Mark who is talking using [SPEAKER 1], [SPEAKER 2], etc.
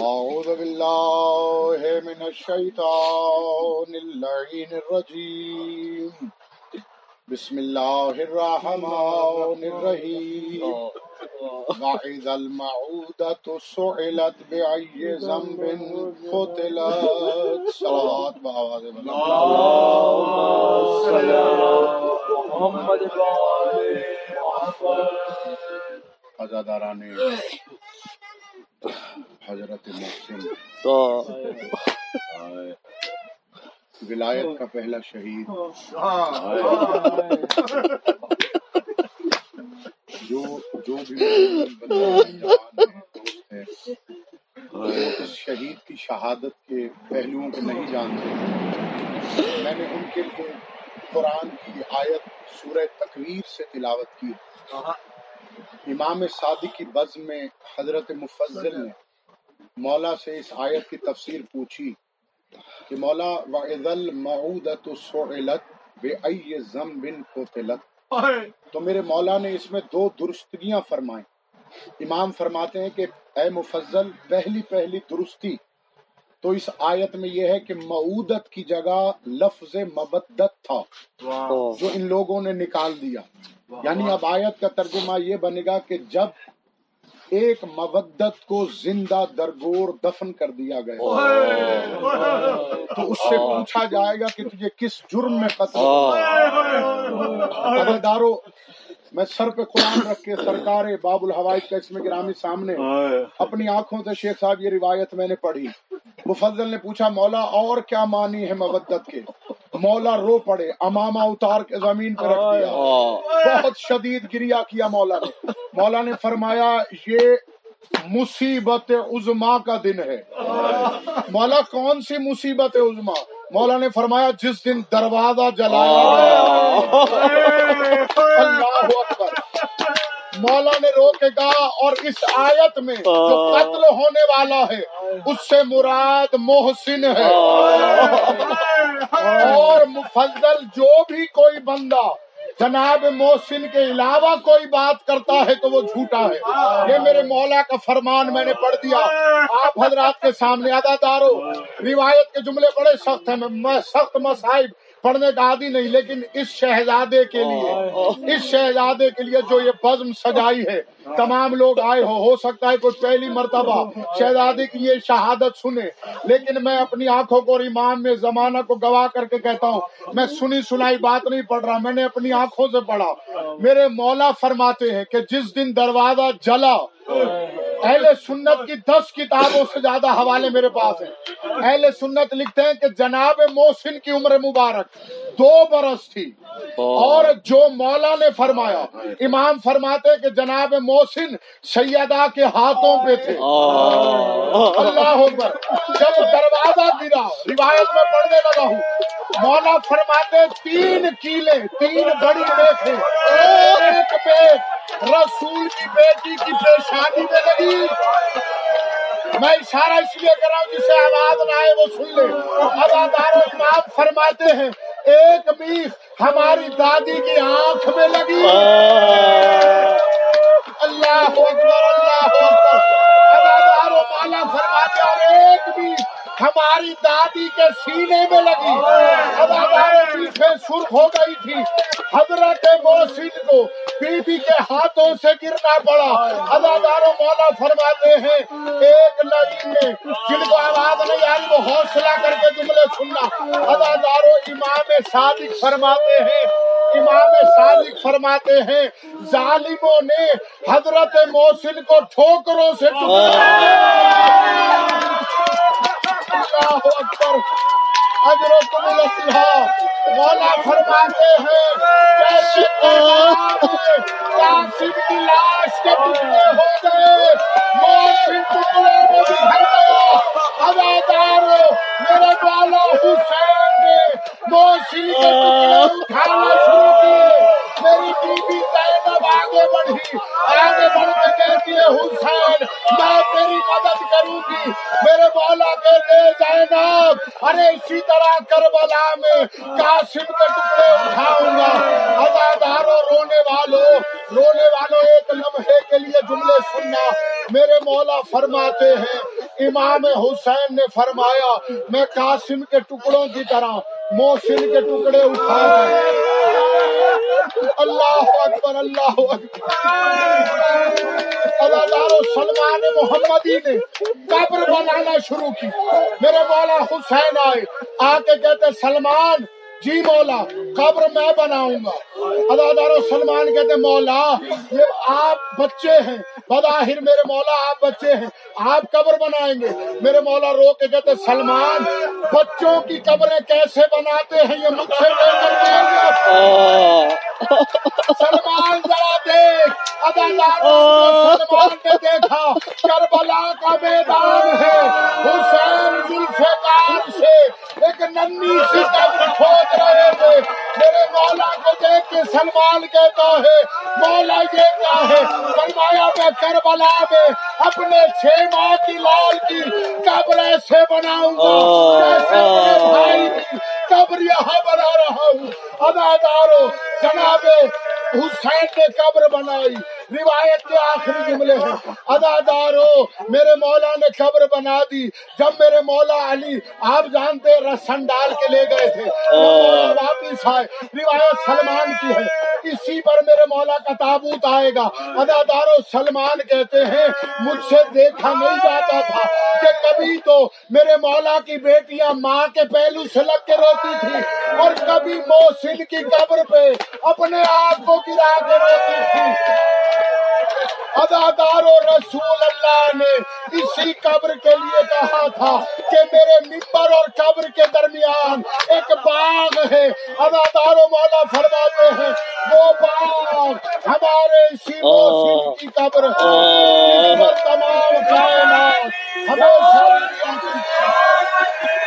[SPEAKER 1] أعوذ بالله من الشيطان اللعين الرجيم. بسم الله الرحمن الرحيم. وإذا المعودة سئلت بأي ذنب قتلت. صلوات بآواز
[SPEAKER 2] اللهم صل على محمد وعلى محمد.
[SPEAKER 1] عزاداران حضرت محسن۔ ولایت کا پہلا شہید۔ جو جو بھی شہید کی شہادت کے پہلوؤں کو نہیں جانتے۔ میں نے ان کے لیے قرآن کی آیت سورہ تکویر سے تلاوت کی۔ امام صادق کی بزم میں حضرت مفضل نے مولا سے اس آیت کی تفسیر پوچھی کہ مولا وَإِذَا الْمَعُودَةُ سُعِلَتْ بِأَيِّ ذَنْبٍ قُتِلَتْ۔ تو میرے مولا نے اس میں دو درستگیاں فرمائیں۔ امام فرماتے ہیں کہ اے مفضل پہلی پہلی درستی۔ تو اس آیت میں یہ ہے کہ معودت کی جگہ لفظ مبدت تھا جو ان لوگوں نے نکال دیا۔ یعنی اب آیت کا ترجمہ یہ بنے گا کہ جب ایک مبدت کو زندہ درگور دفن کر دیا گیا۔ تو اس سے پوچھا جائے گا کہ تجھے کس جرم میں قتل دارو میں سر پہ قرآن رکھ کے سرکار باب الحوائج کا اس میں گرامی سامنے اپنی آنکھوں سے شیخ صاحب یہ روایت میں نے پڑھی۔ مفضل نے پوچھا مولا اور کیا مانی ہے مبدت کے؟ مولا رو پڑے اماما اتار کے زمین پہ رکھ دیا۔ بہت شدید گریا کیا مولا نے۔ مولا نے فرمایا یہ مصیبت عظما کا دن ہے۔ مولا کون سی مصیبت عظما مولا نے فرمایا جس دن دروازہ جلایا اللہ۔ اکبر۔ مولا نے رو کے کہا اور اس آیت میں جو قتل ہونے والا ہے اس سے مراد محسن ہے۔ اور مفضل جو بھی کوئی بندہ جناب محسن کے علاوہ کوئی بات کرتا ہے تو وہ جھوٹا ہے۔ یہ میرے مولا کا فرمان میں نے پڑھ دیا۔ آپ حضرات کے سامنے ادا دارو روایت کے جملے بڑے سخت ہیں۔ میں سخت مصائب پڑھنے کا عادی نہیں لیکن اس شہزادے کے لیے اس شہزادے کے لیے جو یہ بزم سجائی ہے تمام لوگ آئے ہو ہو سکتا ہے کوئی پہلی مرتبہ شہزادے کی یہ شہادت سنے لیکن میں اپنی آنکھوں کو اور امام میں زمانہ کو گواہ کر کے کہتا ہوں میں سنی سنائی بات نہیں پڑھ رہا میں نے اپنی آنکھوں سے پڑھا۔ میرے مولا فرماتے ہیں کہ جس دن دروازہ جلا اہل سنت کی دس کتابوں سے زیادہ حوالے میرے پاس ہیں۔ اہل سنت لکھتے ہیں کہ جناب محسن کی عمر مبارک دو برس تھی۔ اور جو مولا نے فرمایا، امام فرماتے کہ جناب محسن سیدہ کے ہاتھوں پہ تھے۔ اللہ اکبر۔ جب دروازہ گرا، روایت میں پڑھنے لگا ہوں۔ مولا فرماتے تین کیلے، تین بڑی بیٹھے ایک بیٹ رسول کی بیٹی کی پیشانی میں لگی۔ میں اشارہ اس لیے کر رہا ہوں جسے آواز نہ آئے وہ سن لے۔ ادادار امام فرماتے ہیں ایک میخ ہماری دادی کی آنکھ میں لگی۔ اللہ اکبر اللہ اکبر۔ ہماری دادی کے سینے میں لگی۔ ادادار میخیں سرخ ہو گئی تھی۔ حضرت محسن کو بی بی کے ہاتھوں سے گرنا پڑا۔ ادادار مولا فرماتے ہیں، ایک لڑی میں جن کو آواز نہیں آئی، وہ حوصلہ کر کے جملے سننا۔ ادادار امام صادق فرماتے ہیں، امام صادق فرماتے ہیں، ظالموں نے حضرت محسن کو ٹھوکروں سے اللہ اکبر۔ اجر مولا فرماتے ہیں جیسے قاسم کی لاش کے ٹکڑے ہو گئے۔ محسن ٹکڑے میں بکھر گیا ادادار میرے والا حسین نے محسن کے آگے آگے بڑھ کے کہتی ہے حسین میں تیری مدد کروں گی میرے مولا کہتے ہیں زینب ارے اسی طرح کربلا میں قاسم کے ٹکڑے اٹھاؤں گا اداداروں رونے والوں رونے والوں ایک لمحے کے لیے جملے سننا میرے مولا فرماتے ہیں امام حسین نے فرمایا میں قاسم کے ٹکڑوں کی طرح محسن کے ٹکڑے اٹھا کر اللہ اکبر اللہ اکبر۔ سلمان محمدی نے قبر بنانا شروع کی۔ میرے مولا حسین آئے آ کے کہتے سلمان جی مولا، قبر میں بناؤں گا۔ ادادار سلمان کہتے مولا، یہ آپ بچے ہیں۔ بظاہر میرے مولا، آپ بچے ہیں۔ آپ قبر بنائیں گے۔ میرے مولا رو کے کہتے سلمان، بچوں کی قبریں کیسے بناتے ہیں، یہ مجھ سے سلمان ذرا دیکھ ادادار سلمان نے دیکھا کربلا کا میدان ہے حسین ذوالفقار سے ایک ننی سی قبر کھود رہے تھے میرے مولا کو دیکھ کے سلمان کہتا ہے مولا یہ کیا ہے فرمایا میں کربلا میں اپنے چھ ماہ کی لال کی قبر ایسے بناؤں گا، جیسے میرے بھائی کی قبر یہاں بنا رہا ہوں۔ ادادارو جناب حسین نے قبر بنائی۔ روایت کے آخری جملے ہیں۔ ادادارو میرے مولا نے قبر بنا دی۔ جب میرے مولا علی آپ جانتے رسن ڈال کے لے گئے تھے۔ واپس آئے۔ روایت سلمان کی ہے۔ اسی پر میرے مولا کا تابوت آئے گا۔ ادادارو سلمان کہتے ہیں، مجھ سے دیکھا نہیں جاتا تھا کہ کبھی تو میرے مولا کی بیٹیاں ماں کے پہلو سے لگ کے روتی تھی اور کبھی موسن کی قبر پہ اپنے آپ کو گرا کے روتی تھی ادادار و رسول اللہ نے اسی قبر کے لیے کہا تھا کہ میرے ممبر اور قبر کے درمیان ایک باغ ہے۔ ادادار و مولا فرماتے ہیں وہ باغ ہمارے اسی موسم کی قبر ہے۔ تمام کائنات ہمیشہ